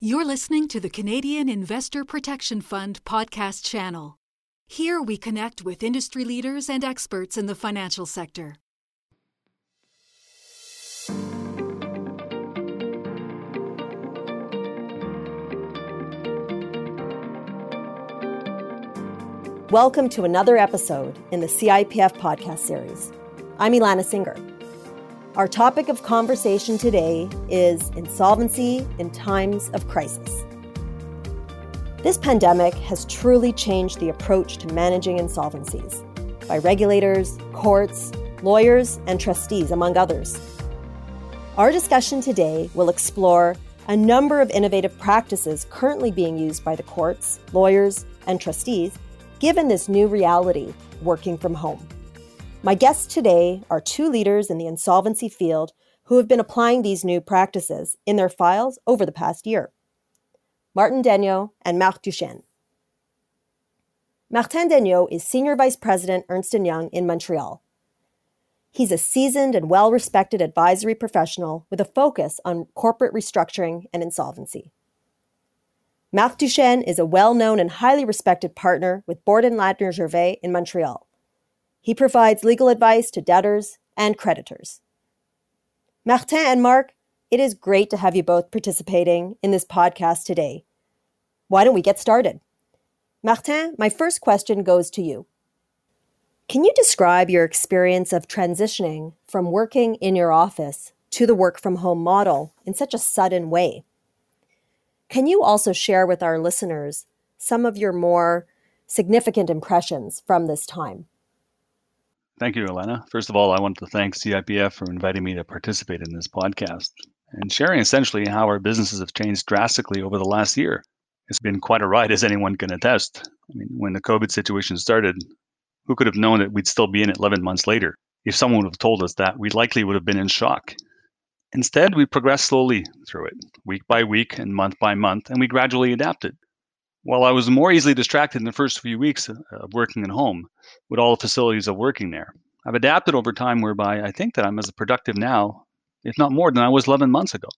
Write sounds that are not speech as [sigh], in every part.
You're listening to the Canadian Investor Protection Fund podcast channel. Here we connect with industry leaders and experts in the financial sector. Welcome to another episode in the CIPF podcast series. I'm Ilana Singer. Our topic of conversation today is insolvency in times of crisis. This pandemic has truly changed the approach to managing insolvencies by regulators, courts, lawyers, and trustees, among others. Our discussion today will explore a number of innovative practices currently being used by the courts, lawyers, and trustees given this new reality working from home. My guests today are two leaders in the insolvency field who have been applying these new practices in their files over the past year Martin Daigneault and Marc Duchesne. Martin Daigneault is Senior Vice President Ernst & Young in Montreal. He's a seasoned and well-respected advisory professional with a focus on corporate restructuring and insolvency. Marc Duchesne is a well-known and highly respected partner with Borden Ladner Gervais in Montreal. He provides legal advice to debtors and creditors. Martin and Marc, it is great to have you both participating in this podcast today. Why don't we get started? Martin, my first question goes to you. Can you describe your experience of transitioning from working in your office to the work from home model in such a sudden way? Can you also share with our listeners some of your more significant impressions from this time? Thank you, Elena. First of all, I want to thank CIPF for inviting me to participate in this podcast and sharing essentially how our businesses have changed drastically over the last year. It's been quite a ride, as anyone can attest. I mean, when the COVID situation started, who could have known that we'd still be in it 11 months later? If someone would have told us that, we likely would have been in shock. Instead, we progressed slowly through it, week by week and month by month, and we gradually adapted. While I was more easily distracted in the first few weeks of working at home with all the facilities of working there, I've adapted over time whereby I think that I'm as productive now, if not more than I was 11 months ago.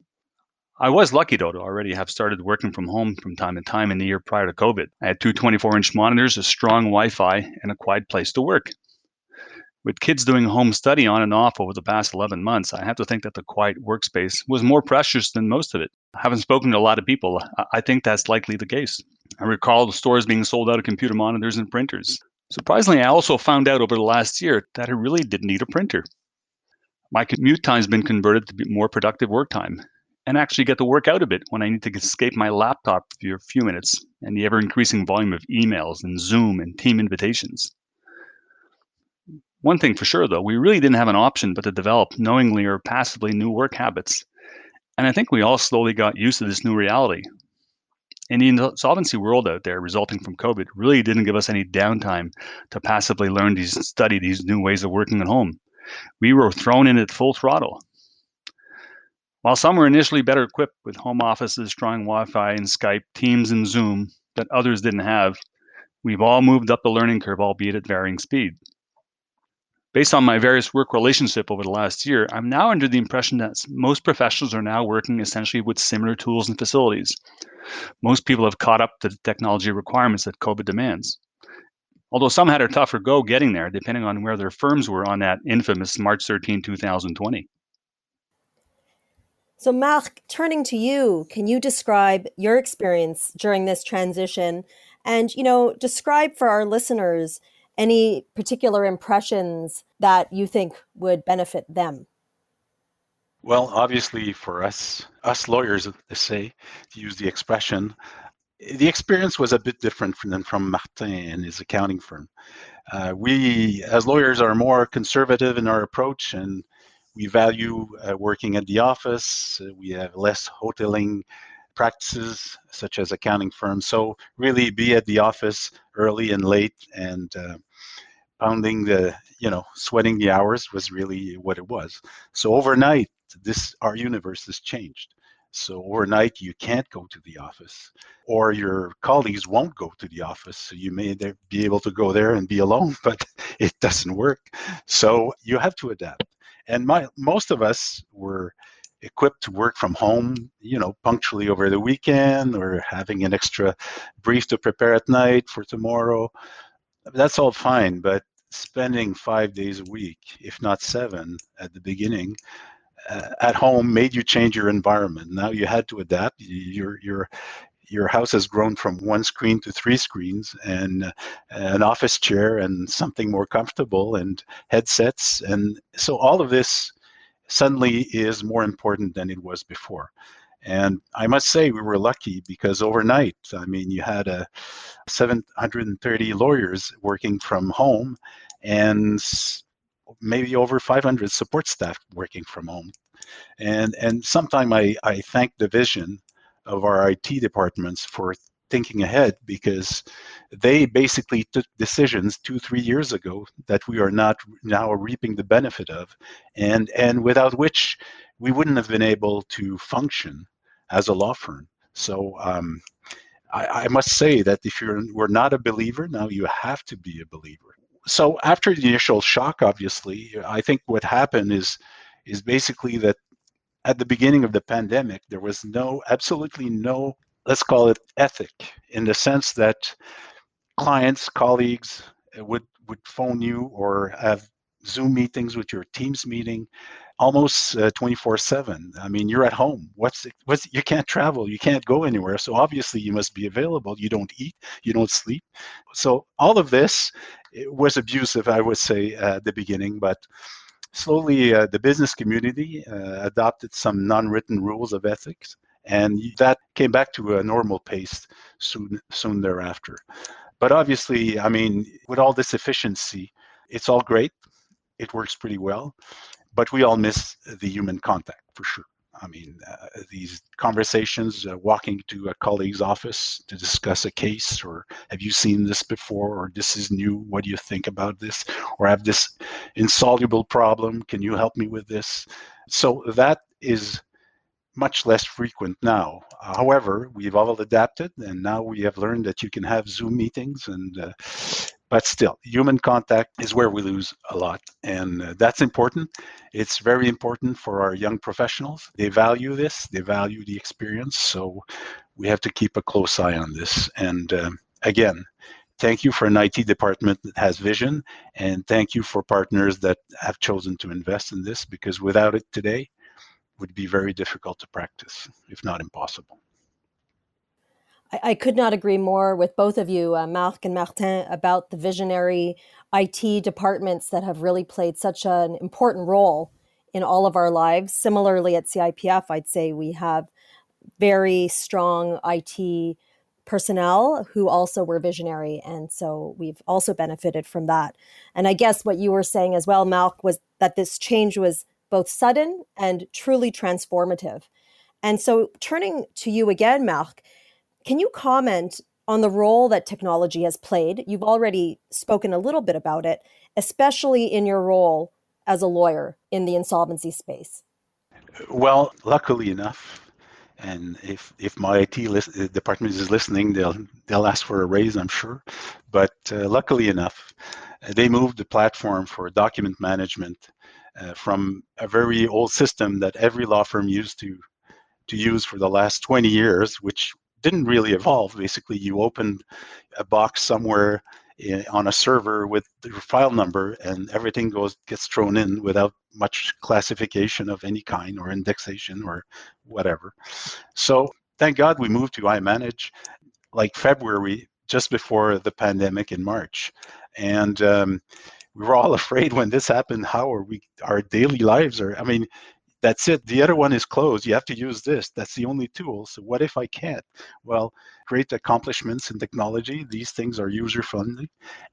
I was lucky though to already have started working from home from time to time in the year prior to COVID. I had two 24 inch monitors, a strong Wi Fi, and a quiet place to work. With kids doing home study on and off over the past 11 months, I have to think that the quiet workspace was more precious than most of it. I haven't spoken to a lot of people. I think that's likely the case. I recall the stores being sold out of computer monitors and printers. Surprisingly, I also found out over the last year that I really didn't need a printer. My commute time's been converted to be more productive work time and actually get to work out a bit when I need to escape my laptop for a few minutes and the ever increasing volume of emails and Zoom and team invitations. One thing for sure, though, we really didn't have an option but to develop knowingly or passively new work habits. And I think we all slowly got used to this new reality. And the insolvency world out there resulting from COVID really didn't give us any downtime to passively learn these, study these new ways of working at home. We were thrown in at full throttle. While some were initially better equipped with home offices, strong Wi Fi and Skype, Teams, and Zoom that others didn't have, we've all moved up the learning curve, albeit at varying speed. Based on my various work relationship over the last year, I'm now under the impression that most professionals are now working essentially with similar tools and facilities. Most people have caught up to the technology requirements that COVID demands. Although some had a tougher go getting there, depending on where their firms were on that infamous March 13, 2020. So, Marc, turning to you, can you describe your experience during this transition and, you know, describe for our listeners any particular impressions that you think would benefit them? Well, obviously, for us, us lawyers, they say, to use the expression, the experience was a bit different than from Martin and his accounting firm. Uh, we, as lawyers, are more conservative in our approach and we value uh, working at the office. We have less hoteling practices such as accounting firms. So really be at the office early and late and uh, pounding the, you know, sweating the hours was really what it was. So overnight, this our universe has changed. So overnight, you can't go to the office, or your colleagues won't go to the office. So you may be able to go there and be alone, [laughs] but it doesn't work. So you have to adapt. And my most of us were equipped to work from home, you know, punctually over the weekend or having an extra brief to prepare at night for tomorrow. That's all fine, but spending five days a week, if not seven at the beginning, uh, at home made you change your environment. Now you had to adapt. Your your your house has grown from one screen to three screens and uh, an office chair and something more comfortable and headsets and so all of this suddenly is more important than it was before. And I must say, we were lucky because overnight, I mean, you had uh, a 730 lawyers working from home and maybe over 500 support staff working from home. And, and sometime I, I thank the vision of our IT departments for thinking ahead because they basically took decisions two three years ago that we are not now reaping the benefit of. And and without which we wouldn't have been able to function as a law firm. So um, I, I, must say that if you're were not a believer now you have to be a believer. So after the initial shock obviously i think what happened is is basically that at the beginning of the pandemic there was no absolutely no let's call it ethic in the sense that clients, colleagues uh, would would phone you or have Zoom meetings with your Teams meeting almost uh, 24 7 i mean you're at home. What's what's you can't travel. You can't go anywhere. So obviously you must be available. You don't eat. You don't sleep. So all of this was abusive i would say uh, at the beginning but slowly uh, the business community uh, adopted some non-written rules of ethics and that came back to a normal pace soon soon thereafter. But obviously, I mean, with all this efficiency, it's all great. It works pretty well, but we all miss the human contact for sure. I mean, uh, these conversations, uh, walking to a colleague's office to discuss a case, or have you seen this before, or this is new, what do you think about this, or I have this insoluble problem, can you help me with this? So that is much less frequent now. However, we've all adapted, and now we have learned that you can have Zoom meetings, and uh, but still, human contact is where we lose a lot, and uh, that's important. It's very important for our young professionals. They value this, they value the experience, so we have to keep a close eye on this. And uh, again, thank you for an IT department that has vision, and thank you for partners that have chosen to invest in this, because without it today, would be very difficult to practice, if not impossible. I, I could not agree more with both of you, uh, Marc and Martin, about the visionary IT departments that have really played such an important role in all of our lives. Similarly, at CIPF, I'd say we have very strong IT personnel who also were visionary. And so we've also benefited from that. And I guess what you were saying as well, Marc, was that this change was both sudden and truly transformative. And so, turning to you again, Marc, can you comment on the role that technology has played? You've already spoken a little bit about it, especially in your role as a lawyer in the insolvency space. Well, luckily enough, and if if my IT list, department is listening, they'll they'll ask for a raise, I'm sure. But uh, luckily enough, they moved the platform for document management from a very old system that every law firm used to to use for the last 20 years, which didn't really evolve. Basically, you opened a box somewhere in, on a server with your file number, and everything goes gets thrown in without much classification of any kind or indexation or whatever. So thank God we moved to iManage like February, just before the pandemic in March, and um, we were all [laughs] afraid when this happened. How are we? Our daily lives are. I mean, that's it. The other one is closed. You have to use this. That's the only tool. So what if I can't? Well, great accomplishments in technology. These things are user friendly,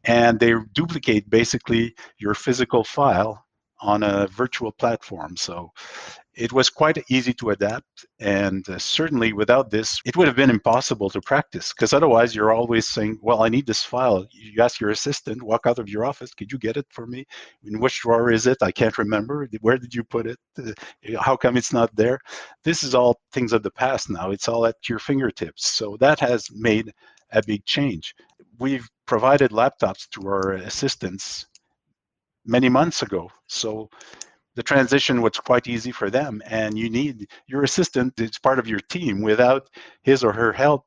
and they duplicate basically your physical file on a virtual platform. So it was quite easy to adapt and uh, certainly without this it would have been impossible to practice because otherwise you're always saying well i need this file. You ask your assistant walk out of your office? Could you get it for me? In which drawer is it? I can't remember. Where did you put it? How come it's not there? This is all things of the past now. It's all at your fingertips. So that has made a big change. We've provided laptops to our assistants many months ago. So the transition was quite easy for them. And you need your assistant, it's part of your team. Without his or her help,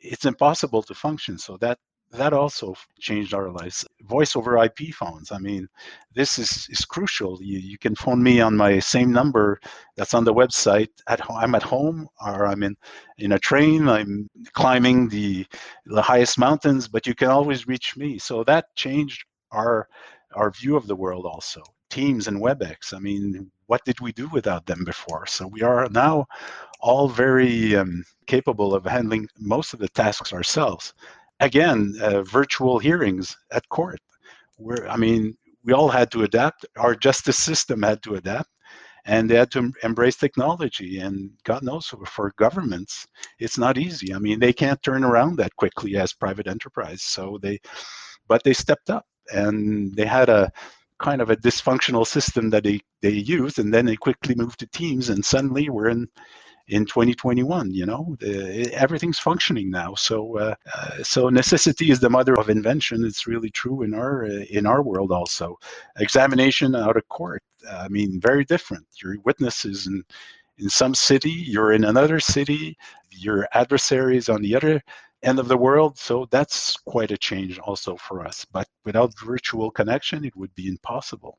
it's impossible to function. So that that also changed our lives. Voice over IP phones. I mean, this is, is crucial. You, you can phone me on my same number that's on the website. At I'm at home, or I'm in in a train. I'm climbing the the highest mountains, but you can always reach me. So that changed our our view of the world also. Teams and WebEx. I mean, what did we do without them before? So we are now all very um, capable of handling most of the tasks ourselves again, uh, virtual hearings at court. I mean, we all had to adapt. Our justice system had to adapt, and they had to embrace technology. And God knows, for governments, it's not easy. I mean, they can't turn around that quickly as private enterprise. So they, but they stepped up, and they had a kind of a dysfunctional system that they they used, and then they quickly moved to Teams, and suddenly we're in in 2021 you know? The, everything's functioning now. So uh, uh, so necessity is the mother of invention. It's really true in our uh, in our world also. Examination out of court i mean very different. Your witnesses in in some city you're in another city your adversaries on the other end of the world. So that's quite a change also for us. But without virtual connection, it would be impossible.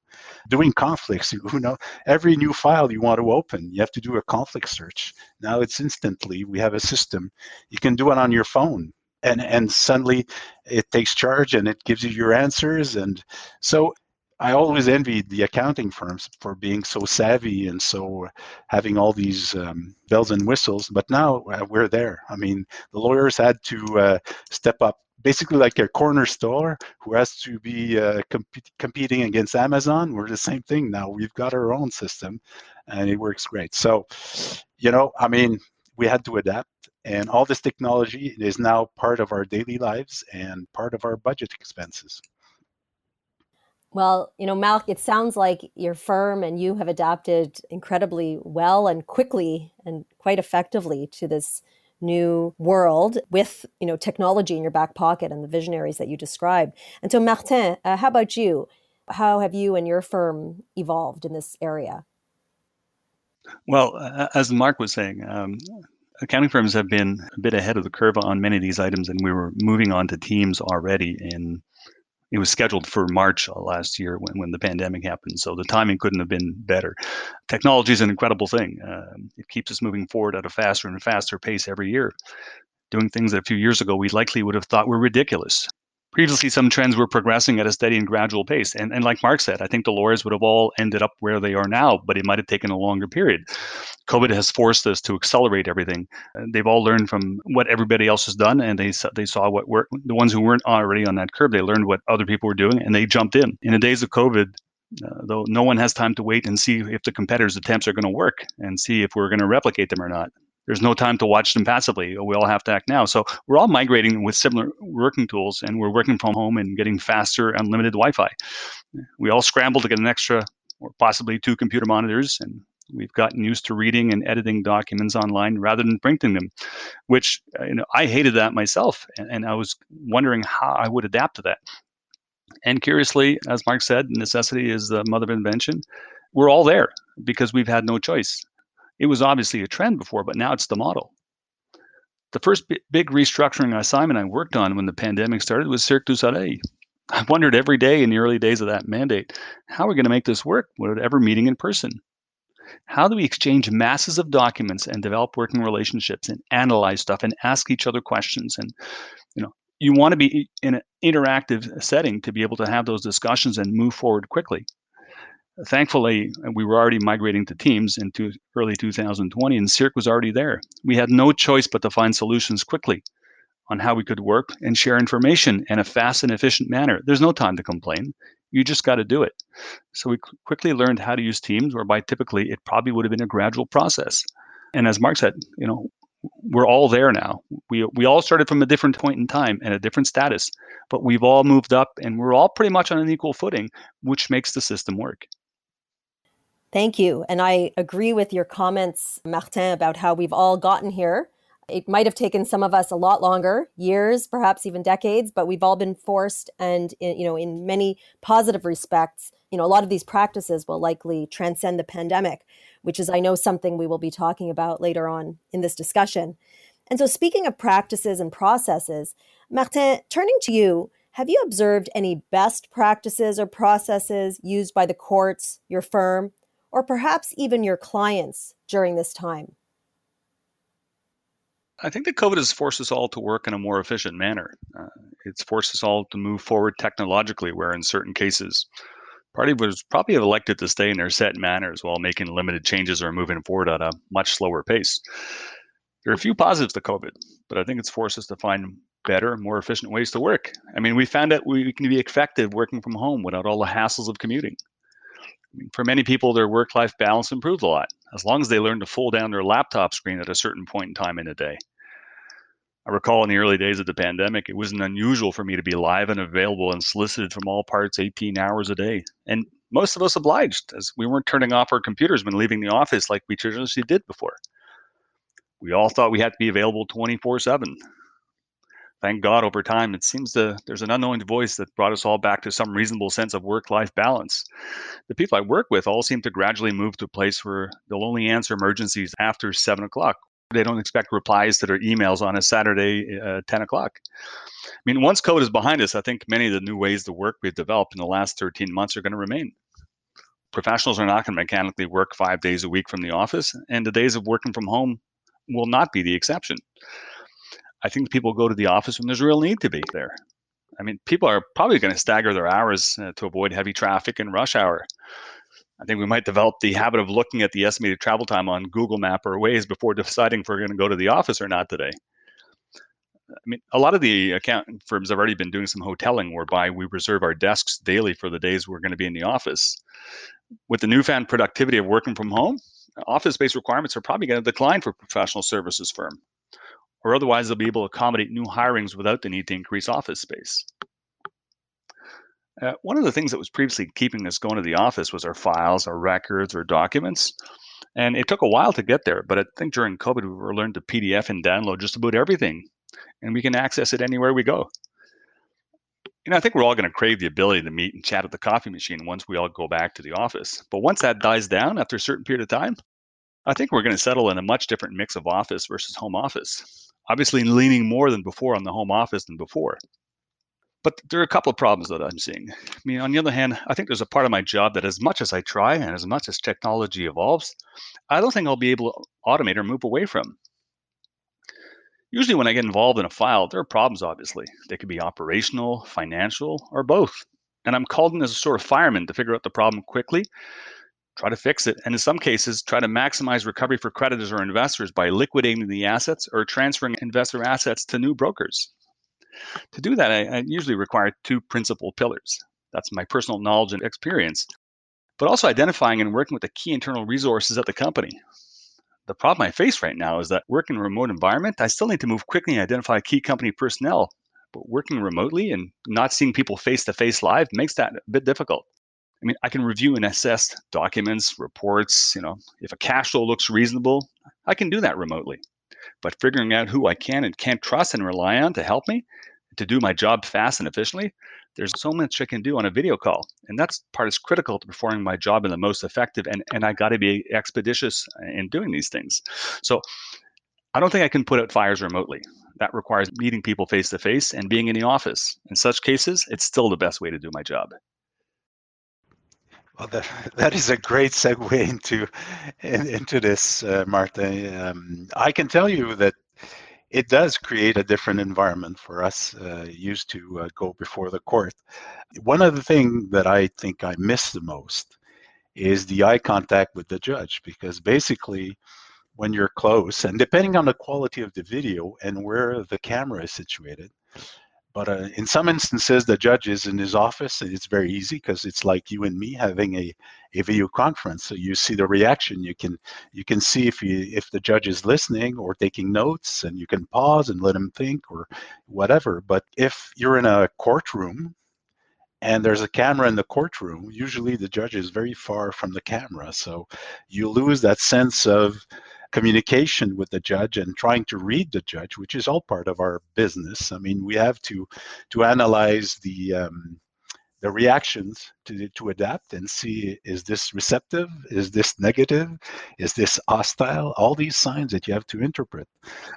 Doing conflicts, [laughs] you know, every new file you want to open, you have to do a conflict search. Now it's instantly, we have a system. You can do it on your phone. And, and suddenly it takes charge and it gives you your answers. And so I always envied the accounting firms for being so savvy and so having all these um, bells and whistles. But now uh, we're there. I mean, the lawyers had to uh, step up, basically like a corner store who has to be uh, comp- competing against Amazon. We're the same thing now. We've got our own system, and it works great. So, you know, I mean, we had to adapt, and all this technology is now part of our daily lives and part of our budget expenses. Well, you know, Marc, it sounds like your firm and you have adapted incredibly well and quickly and quite effectively to this new world with, you know, technology in your back pocket and the visionaries that you described. And so, Martin, uh, how about you? How have you and your firm evolved in this area? Well, uh, as Marc was saying, um, accounting firms have been a bit ahead of the curve on many of these items, and we were moving on to teams already in it was scheduled for March last year when, when the pandemic happened. So the timing couldn't have been better. Technology is an incredible thing. Uh, it keeps us moving forward at a faster and faster pace every year. Doing things that a few years ago we likely would have thought were ridiculous previously some trends were progressing at a steady and gradual pace. And, and like Marc said, I think the lawyers would have all ended up where they are now, but it might have taken a longer period. COVID has forced us to accelerate everything. They've all learned from what everybody else has done, and they they saw what worked. The ones who weren't already on that curve, they learned what other people were doing, and they jumped in. In the days of COVID, uh, though no one has time to wait and see if the competitors' attempts are going to work and see if we're going to replicate them or not there's no time to watch them passively. We all have to act now. So we're all migrating with similar working tools, and we're working from home and getting faster, unlimited Wi-Fi. We all scramble to get an extra or possibly two computer monitors, and we've gotten used to reading and editing documents online rather than printing them, which uh, you know I hated that myself, and, and I was wondering how I would adapt to that. And curiously, as Marc said, necessity is the mother of invention. We're all there because we've had no choice. It was obviously a trend before, but now it's the model. The first big restructuring assignment I worked on when the pandemic started was Cirque du Soleil. [laughs] I wondered every day in the early days of that mandate, how are we going to make this work without ever meeting in person? How do we exchange masses of documents and develop working relationships and analyze stuff and ask each other questions? And you know, you want to be in an interactive setting to be able to have those discussions and move forward quickly thankfully, we were already migrating to Teams into early 2020, and Cirque was already there. We had no choice but to find solutions quickly on how we could work and share information in a fast and efficient manner. There's no time to complain. You just got to do it. So we quickly learned how to use Teams, whereby typically it probably would have been a gradual process. And as Marc said, you know, we're all there now. We we all started from a different point in time and a different status, but we've all moved up and we're all pretty much on an equal footing, which makes the system work. Thank you. And I agree with your comments, Martin, about how we've all gotten here It might have taken some of us a lot longer, years, perhaps even decades, but we've all been forced and you know in many positive respects, you know, a lot of these practices will likely transcend the pandemic, which is I know something we will be talking about later on in this discussion. And so speaking of practices and processes, Martin, turning to you, have you observed any best practices or processes used by the courts, your firm, or perhaps even your clients during this time? I think that COVID has forced us all to work in a more efficient manner. Uh, it's forced us all to move forward technologically, where in certain cases, party was probably have elected to stay in their set manners while making limited changes or moving forward at a much slower pace. There are a few positives to COVID, but I think it's forced us to find better, more efficient ways to work. I mean, we found that we can be effective working from home without all the hassles of commuting. For many people, their work life balance improved a lot, as long as they learn to fold down their laptop screen at a certain point in time in a day. I recall in the early days of the pandemic, it wasn't unusual for me to be live and available and solicited from all parts 18 hours a day. And most of us obliged, as we weren't turning off our computers when leaving the office like we traditionally did before. We all thought we had to be available 24 7. Thank God over time, it seems to, there's an unknown voice that brought us all back to some reasonable sense of work life balance. The people I work with all seem to gradually move to a place where they'll only answer emergencies after 7 o'clock they don't expect replies to their emails on a Saturday uh, 10 o'clock. I mean, once COVID is behind us, I think many of the new ways to work we've developed in the last 13 months are going to remain. Professionals are not going to mechanically work five days a week from the office, and the days of working from home will not be the exception. I think people go to the office when there's a real need to be there. I mean, people are probably going to stagger their hours uh, to avoid heavy traffic and rush hour. I think we might develop the habit of looking at the estimated travel time on Google Map or Waze before [laughs] deciding if we're going to go to the office or not today. I mean, a lot of the accounting firms have already been doing some hoteling whereby we reserve our desks daily for the days we're going to be in the office. With the newfound productivity of working from home, office space requirements are probably going to decline for professional services firm, or otherwise they'll be able to accommodate new hirings without the need to increase office space. Uh, one of the things that was previously keeping us going to the office was our files, our records, our documents. And it took a while to get there, but I think during COVID, we learned to PDF and download just about everything, and we can access it anywhere we go. Know, I think we're all going to crave the ability to meet and chat at the coffee machine once we all go back to the office. But once that dies down after a certain period of time, I think we're going to settle in a much different mix of office versus home office. Obviously, leaning more than before on the home office than before. But there are a couple of problems that I'm seeing. I mean, on the other hand, I think there's a part of my job that, as much as I try and as much as technology evolves, I don't think I'll be able to automate or move away from. Usually, when I get involved in a file, there are problems, obviously. They could be operational, financial, or both. And I'm called in as a sort of fireman to figure out the problem quickly, try to fix it, and in some cases, try to maximize recovery for creditors or investors by liquidating the assets or transferring investor assets to new brokers. To do that, I, I usually require two principal pillars. That's my personal knowledge and experience, but also identifying and working with the key internal resources at the company. The problem I face right now is that working in a remote environment, I still need to move quickly and identify key company personnel. But working remotely and not seeing people face to face live makes that a bit difficult. I mean, I can review and assess documents, reports, you know, if a cash flow looks reasonable, I can do that remotely. But figuring out who I can and can't trust and rely on to help me to do my job fast and efficiently, there's so much I can do on a video call. And that's part is critical to performing my job in the most effective. And, and I got to be expeditious in doing these things. So I don't think I can put out fires remotely. That requires meeting people face to face and being in the office. In such cases, it's still the best way to do my job. Well, that, [laughs] that is a great segue into in, into this, uh, Marta. Um, I can tell you that it does create a different environment for us uh, used to uh, go before the court. One of the things that I think I miss the most is the eye contact with the judge because basically when you're close and depending on the quality of the video and where the camera is situated but uh, in some instances, the judge is in his office, and it's very easy because it's like you and me having a, a video conference. So you see the reaction. You can you can see if you if the judge is listening or taking notes, and you can pause and let him think or whatever. But if you're in a courtroom and there's a camera in the courtroom, usually the judge is very far from the camera, so you lose that sense of communication with the judge and trying to read the judge, which is all part of our business. I mean, we have to to analyze the um, the reactions to, to adapt and see is this receptive? Is this negative? Is this hostile? All these signs that you have to interpret.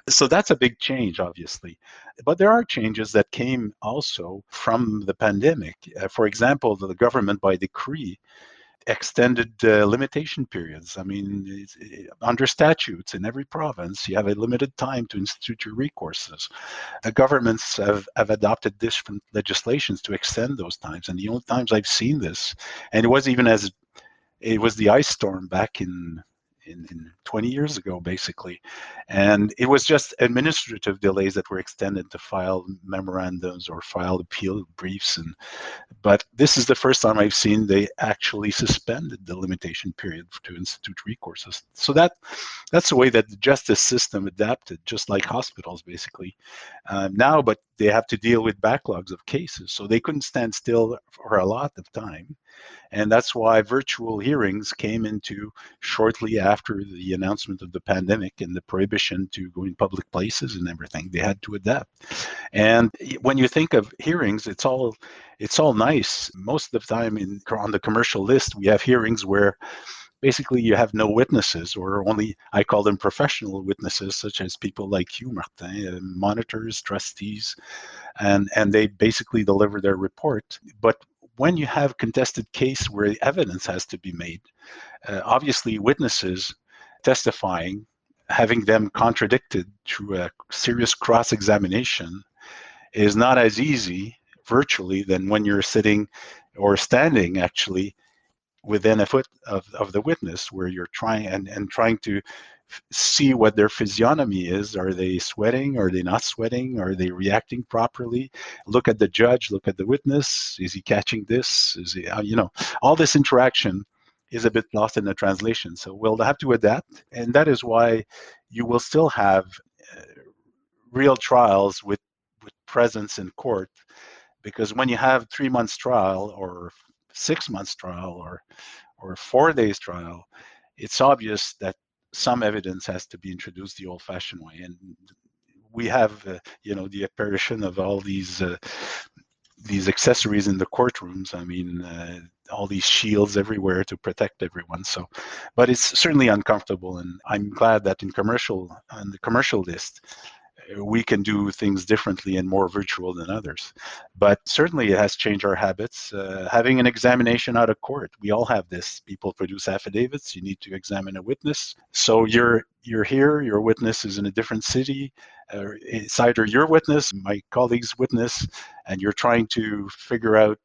So that's a big change obviously. But there are changes that came also from the pandemic. Uh, for example the government by decree extended uh, limitation periods. I mean, it, under statutes in every province, you have a limited time to institute your recourses. The governments have, have adopted different legislations to extend those times. And the only times I've seen this, and it was even as it was the ice storm back in in, in 20 years ago, basically. And it was just administrative delays that were extended to file memorandums or file appeal briefs. And but this is the first time I've seen they actually suspended the limitation period to institute recourses. So that that's the way that the justice system adapted, just like hospitals, basically. Um, now, but they have to deal with backlogs of cases, so they couldn't stand still for a lot of time. And that's why virtual hearings came into shortly after the announcement of the pandemic and the prohibition to go in public places and everything. They had to adapt. And when you think of hearings, it's all it's all nice. Most of the time in on the commercial list, we have hearings where basically you have no witnesses or only i call them professional witnesses such as people like you martin uh, monitors trustees and and they basically deliver their report but when you have contested case where evidence has to be made, uh, obviously witnesses testifying, having them contradicted through a serious cross-examination is not as easy virtually than when you're sitting or standing actually within a foot of, of the witness where you're trying and, and trying to see what their physiognomy is. Are they sweating? Are they not sweating? Are they reacting properly? Look at the judge, look at the witness. Is he catching this? Is he, uh, you know, all this interaction is a bit lost in the translation. So we'll have to adapt. And that is why you will still have uh, real trials with, with presence in court. Because when you have three months trial or six months trial or or four days trial, it's obvious that some evidence has to be introduced the old-fashioned way, and we have, uh, you know, the apparition of all these uh, these accessories in the courtrooms. I mean, uh, all these shields everywhere to protect everyone. So, but it's certainly uncomfortable, and I'm glad that in commercial on the commercial list, we can do things differently and more virtual than others. But certainly it has changed our habits. Uh, having an examination out of court, we all have this. People produce affidavits, you need to examine a witness. So you're you're here, your witness is in a different city. Uh, it's either your witness, my colleague's witness, and you're trying to figure out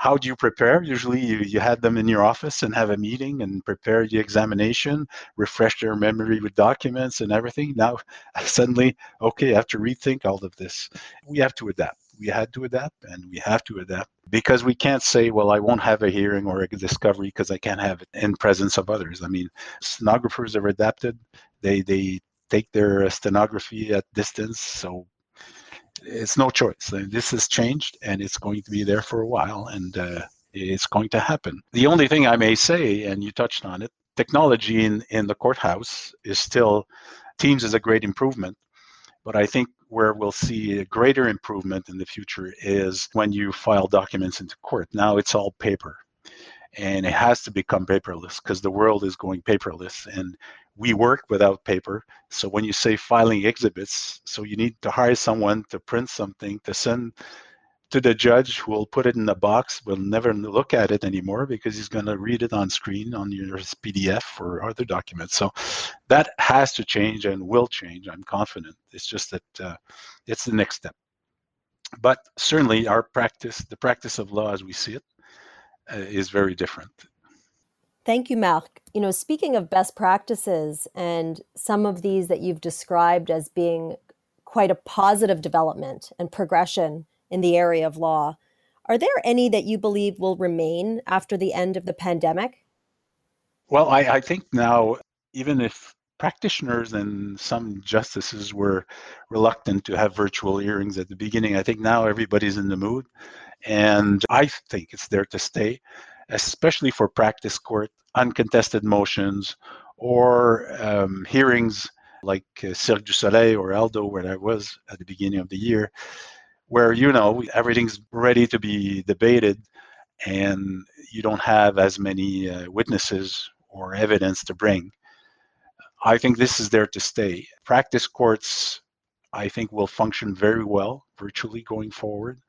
how do you prepare? Usually you, you had them in your office and have a meeting and prepare the examination, refresh their memory with documents and everything. Now [laughs] suddenly, okay, I have to rethink all of this. We have to adapt. We had to adapt and we have to adapt because we can't say, well, I won't have a hearing or a discovery because I can't have it in presence of others. I mean, stenographers are adapted. They, they take their stenography at distance. So it's no choice. This has changed, and it's going to be there for a while, and uh, it's going to happen. The only thing I may say, and you touched on it, technology in, in the courthouse is still, Teams is a great improvement, but I think where we'll see a greater improvement in the future is when you file documents into court. Now it's all paper and it has to become paperless because the world is going paperless and we work without paper. So when you say filing exhibits, so you need to hire someone to print something to send to the judge who will put it in a box, will never look at it anymore because he's going to read it on screen on your PDF or other documents. So that has to change and will change. I'm confident. It's just that uh, it's the next step. But certainly our practice, the practice of law as we see it, uh, is very different. Thank you, Marc. You know, speaking of best practices and some of these that you've described as being quite a positive development and progression in the area of law, are there any that you believe will remain after the end of the pandemic? Well, I, I think now, even if practitioners and some justices were reluctant to have virtual hearings at the beginning, I think now everybody's in the mood. And I think it's there to stay especially for practice court, uncontested motions, or um, hearings like uh, Cirque du Soleil or Aldo, where I was at the beginning of the year, where you know everything's ready to be debated, and you don't have as many uh, witnesses or evidence to bring. I think this is there to stay. Practice courts, I think, will function very well virtually going forward.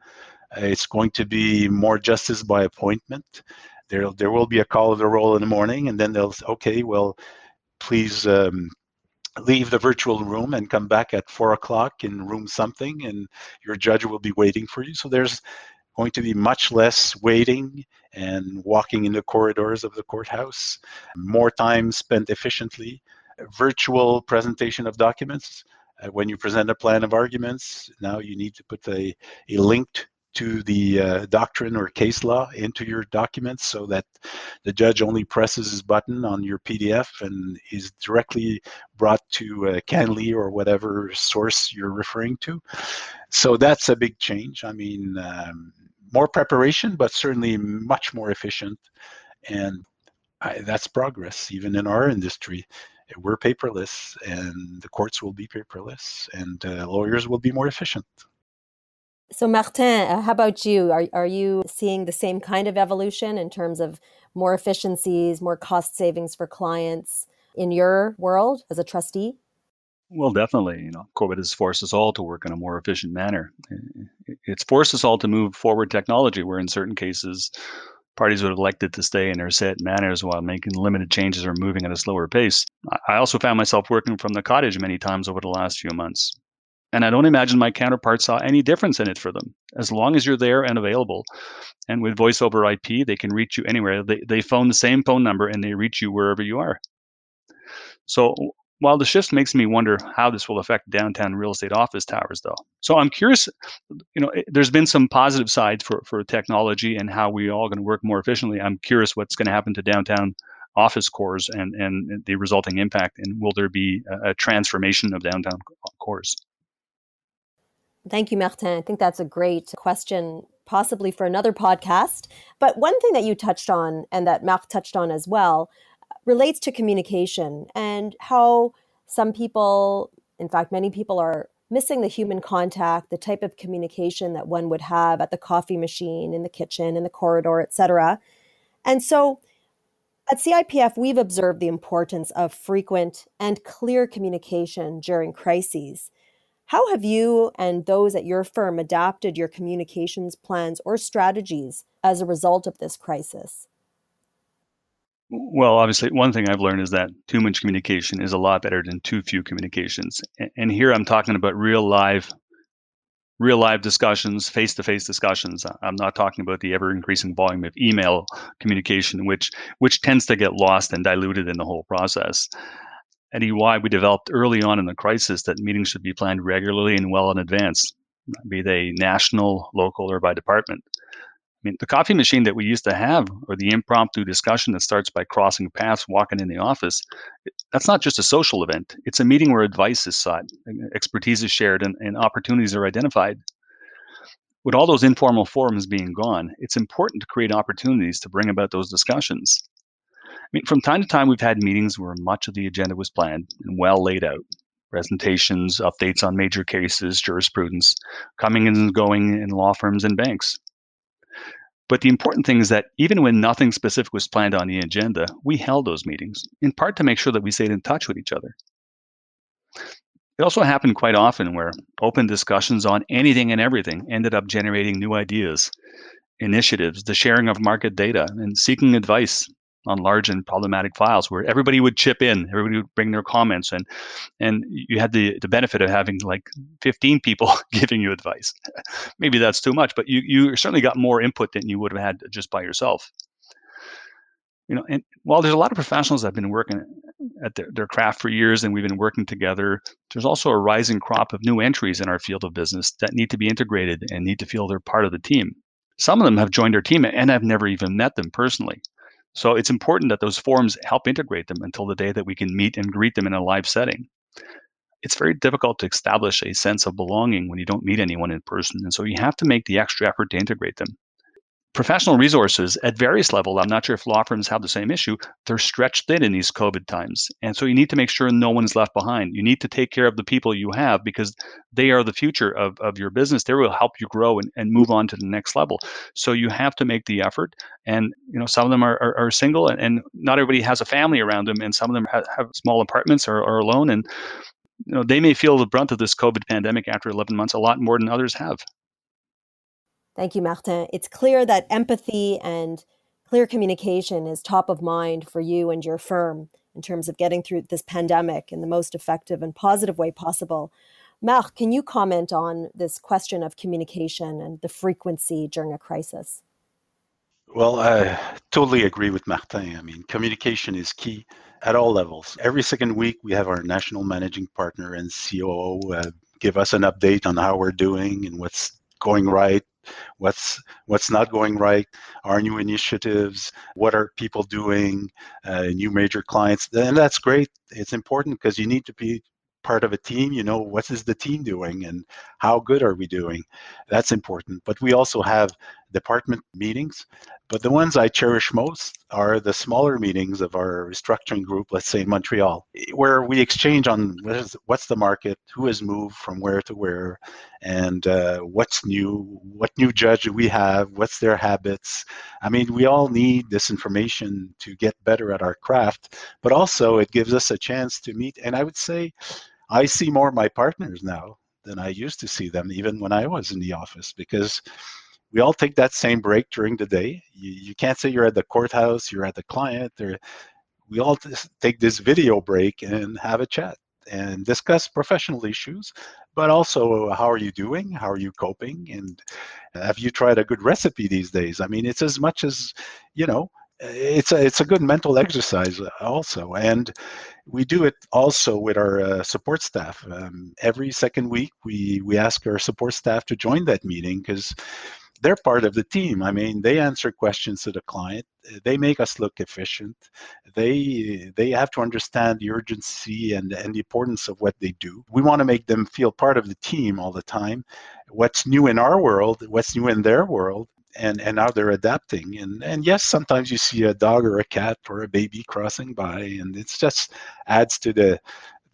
It's going to be more justice by appointment. There, there will be a call of the roll in the morning, and then they'll say, okay, well, please um, leave the virtual room and come back at four o'clock in room something, and your judge will be waiting for you. So there's going to be much less waiting and walking in the corridors of the courthouse, more time spent efficiently, virtual presentation of documents. Uh, when you present a plan of arguments, now you need to put a, a linked to the uh, doctrine or case law into your documents so that the judge only presses his button on your PDF and is directly brought to uh, CanLII or whatever source you're referring to. So that's a big change. I mean, um, more preparation, but certainly much more efficient. And I, that's progress, even in our industry. We're paperless, and the courts will be paperless, and uh, lawyers will be more efficient. So, Martin, uh, how about you? Are, are you seeing the same kind of evolution in terms of more efficiencies, more cost savings for clients in your world as a trustee? Well, definitely. You know, COVID has forced us all to work in a more efficient manner. It's forced us all to move forward technology, where in certain cases, parties would have elected to stay in their set manners while making limited changes or moving at a slower pace. I also found myself working from the cottage many times over the last few months. And I don't imagine my counterparts saw any difference in it for them. As long as you're there and available, and with voice over IP, they can reach you anywhere. They, they phone the same phone number and they reach you wherever you are. So while the shift makes me wonder how this will affect downtown real estate office towers, though. So I'm curious, you know, eh, there's been some positive sides for, for technology and how we all going to work more efficiently. I'm curious what's going to happen to downtown office cores and, and the resulting impact, and will there be a, a transformation of downtown cores? Thank you, Martin. I think that's a great question, possibly for another podcast. But one thing that you touched on and that Marc touched on as well relates to communication and how some people, in fact, many people are missing the human contact, the type of communication that one would have at the coffee machine, in the kitchen, in the corridor, etc. And so at CIPF, we've observed the importance of frequent and clear communication during crises. How have you and those at your firm adapted your communications plans or strategies as a result of this crisis? Well, obviously, one thing I've learned is that too much communication is a lot better than too few communications. And here I'm talking about real live, real live discussions, face-to-face discussions. I'm not talking about the ever-increasing volume of email communication, which which tends to get lost and diluted in the whole process. At EY, we developed early on in the crisis that meetings should be planned regularly and well in advance, be they national, local, or by department. I mean, the coffee machine that we used to have, or the impromptu discussion that starts by crossing paths walking in the office, that's not just a social event. It's a meeting where advice is sought, expertise is shared, and, and opportunities are identified. With all those informal forums being gone, it's important to create opportunities to bring about those discussions. I mean, from time to time, we've had meetings where much of the agenda was planned and well laid out. Presentations, updates on major cases, jurisprudence, coming and going in law firms and banks. But the important thing is that even when nothing specific was planned on the agenda, we held those meetings, in part to make sure that we stayed in touch with each other. It also happened quite often where open discussions on anything and everything ended up generating new ideas, initiatives, the sharing of market data, and seeking advice on large and problematic files where everybody would chip in everybody would bring their comments and and you had the the benefit of having like 15 people [laughs] giving you advice. [laughs] Maybe that's too much but you you certainly got more input than you would have had just by yourself. You know and while there's a lot of professionals that have been working at their, their craft for years and we've been working together there's also a rising crop of new entries in our field of business that need to be integrated and need to feel they're part of the team. Some of them have joined our team and i've never even met them personally so it's important that those forums help integrate them until the day that we can meet and greet them in a live setting. It's very difficult to establish a sense of belonging when you don't meet anyone in person, and so you have to make the extra effort to integrate them. Professional resources at various levels, I'm not sure if law firms have the same issue, they're stretched thin in these COVID times. And so you need to make sure no one is left behind. You need to take care of the people you have because they are the future of, of your business. They will help you grow and, and move on to the next level. So you have to make the effort. And you know, some of them are, are, are single and, and, not everybody has a family around them and some of them have, have small apartments or are alone and you know, they may feel the brunt of this COVID pandemic after 11 months a lot more than others have. Thank you, Martin. It's clear that empathy and clear communication is top of mind for you and your firm in terms of getting through this pandemic in the most effective and positive way possible. Marc, can you comment on this question of communication and the frequency during a crisis? Well, I totally agree with Martin. I mean, communication is key at all levels. Every second week, we have our national managing partner and COO uh, give us an update on how we're doing and what's going right, what's what's not going right, our new initiatives, what are people doing, uh, new major clients, and that's great. It's important because you need to be part of a team. You know what is the team doing and how good are we doing. That's important. But we also have department meetings. But the ones I cherish most are the smaller meetings of our restructuring group, let's say in Montreal, where we exchange on what is, what's the market, who has moved from where to where, and uh, what's new, what new judge we have, what's their habits. I mean, we all need this information to get better at our craft, but also it gives us a chance to meet. And I would say, I see more of my partners now than I used to see them, even when I was in the office, because we all take that same break during the day. You, you can't say you're at the courthouse, you're at the client. Or we all take this video break and have a chat and discuss professional issues, but also how are you doing? How are you coping? And have you tried a good recipe these days? I mean, it's as much as, you know, it's a, it's a good mental exercise also. And we do it also with our uh, support staff. Um, every second week, we, we ask our support staff to join that meeting because they're part of the team. I mean, they answer questions to the client. They make us look efficient. They they have to understand the urgency and, and the importance of what they do. We want to make them feel part of the team all the time. What's new in our world, what's new in their world, and and how they're adapting and and yes sometimes you see a dog or a cat or a baby crossing by and it just adds to the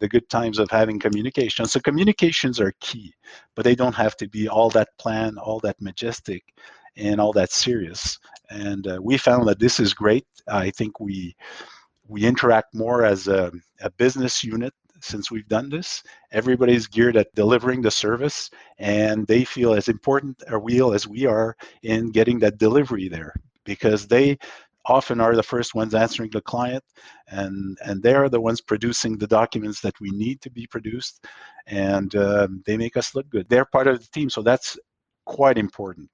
the good times of having communication. So communications are key, but they don't have to be all that planned, all that majestic, and all that serious. And uh, we found that this is great. I think we we interact more as a, a business unit since we've done this. Everybody's geared at delivering the service, and they feel as important a wheel as we are in getting that delivery there because they often are the first ones answering the client and and they're the ones producing the documents that we need to be produced and um, they make us look good. They're part of the team so that's quite important.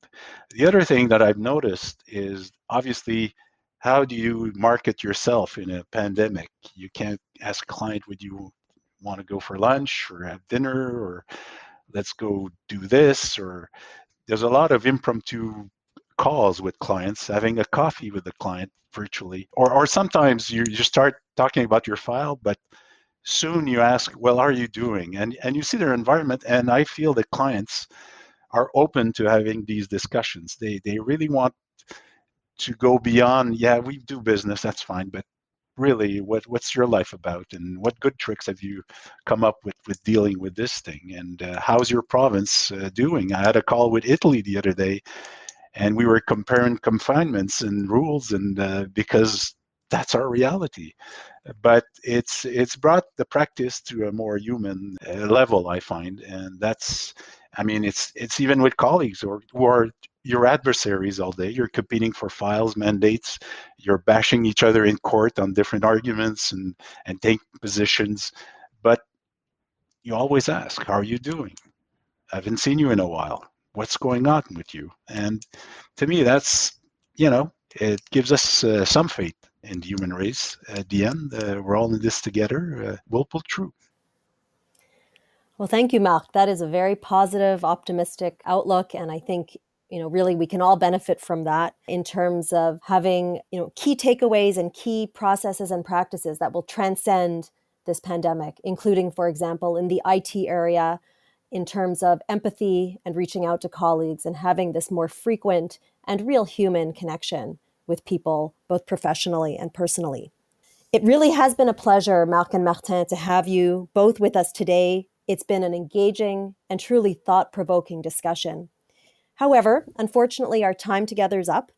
The other thing that i've noticed is obviously how do you market yourself in a pandemic? You can't ask client would you want to go for lunch or have dinner or let's go do this or there's a lot of impromptu calls with clients, having a coffee with the client virtually, or or sometimes you you start talking about your file, but soon you ask, well, are you doing? And and you see their environment, and I feel that clients are open to having these discussions. They they really want to go beyond. Yeah, we do business, that's fine, but really what what's your life about and what good tricks have you come up with with dealing with this thing and uh, how's your province uh, doing i had a call with italy the other day and we were comparing confinements and rules and uh, because that's our reality. But it's it's brought the practice to a more human uh, level i find and that's i mean it's it's even with colleagues or who are your adversaries all day. You're competing for files mandates. You're bashing each other in court on different arguments and and take positions. But you always ask how are you doing? I haven't seen you in a while what's going on with you. And to me that's you know it gives us uh, some faith in the human race. At the end uh, we're all in this together uh, we'll pull through well thank you marc that is a very positive optimistic outlook and i think you know really we can all benefit from that in terms of having you know key takeaways and key processes and practices that will transcend this pandemic including for example in the IT area in terms of empathy and reaching out to colleagues and having this more frequent and real human connection with people, both professionally and personally. It really has been a pleasure, Marc and Martin, to have you both with us today. It's been an engaging and truly thought provoking discussion. However, unfortunately, our time together is up.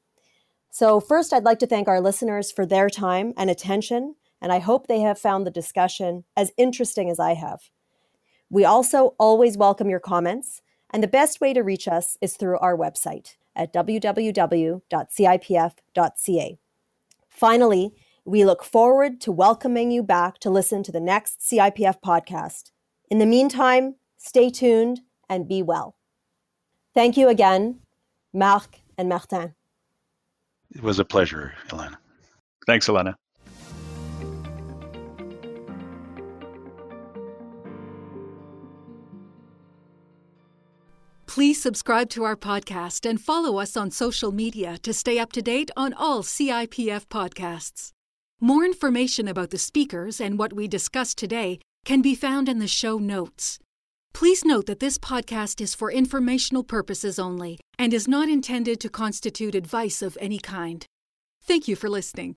So, first, I'd like to thank our listeners for their time and attention, and I hope they have found the discussion as interesting as I have. We also always welcome your comments, and the best way to reach us is through our website at www.cipf.ca. Finally, we look forward to welcoming you back to listen to the next CIPF podcast. In the meantime, stay tuned and be well. Thank you again, Marc and Martin. It was a pleasure, Elena. Thanks, Elena. Please subscribe to our podcast and follow us on social media to stay up to date on all CIPF podcasts. More information about the speakers and what we discussed today can be found in the show notes. Please note that this podcast is for informational purposes only and is not intended to constitute advice of any kind. Thank you for listening.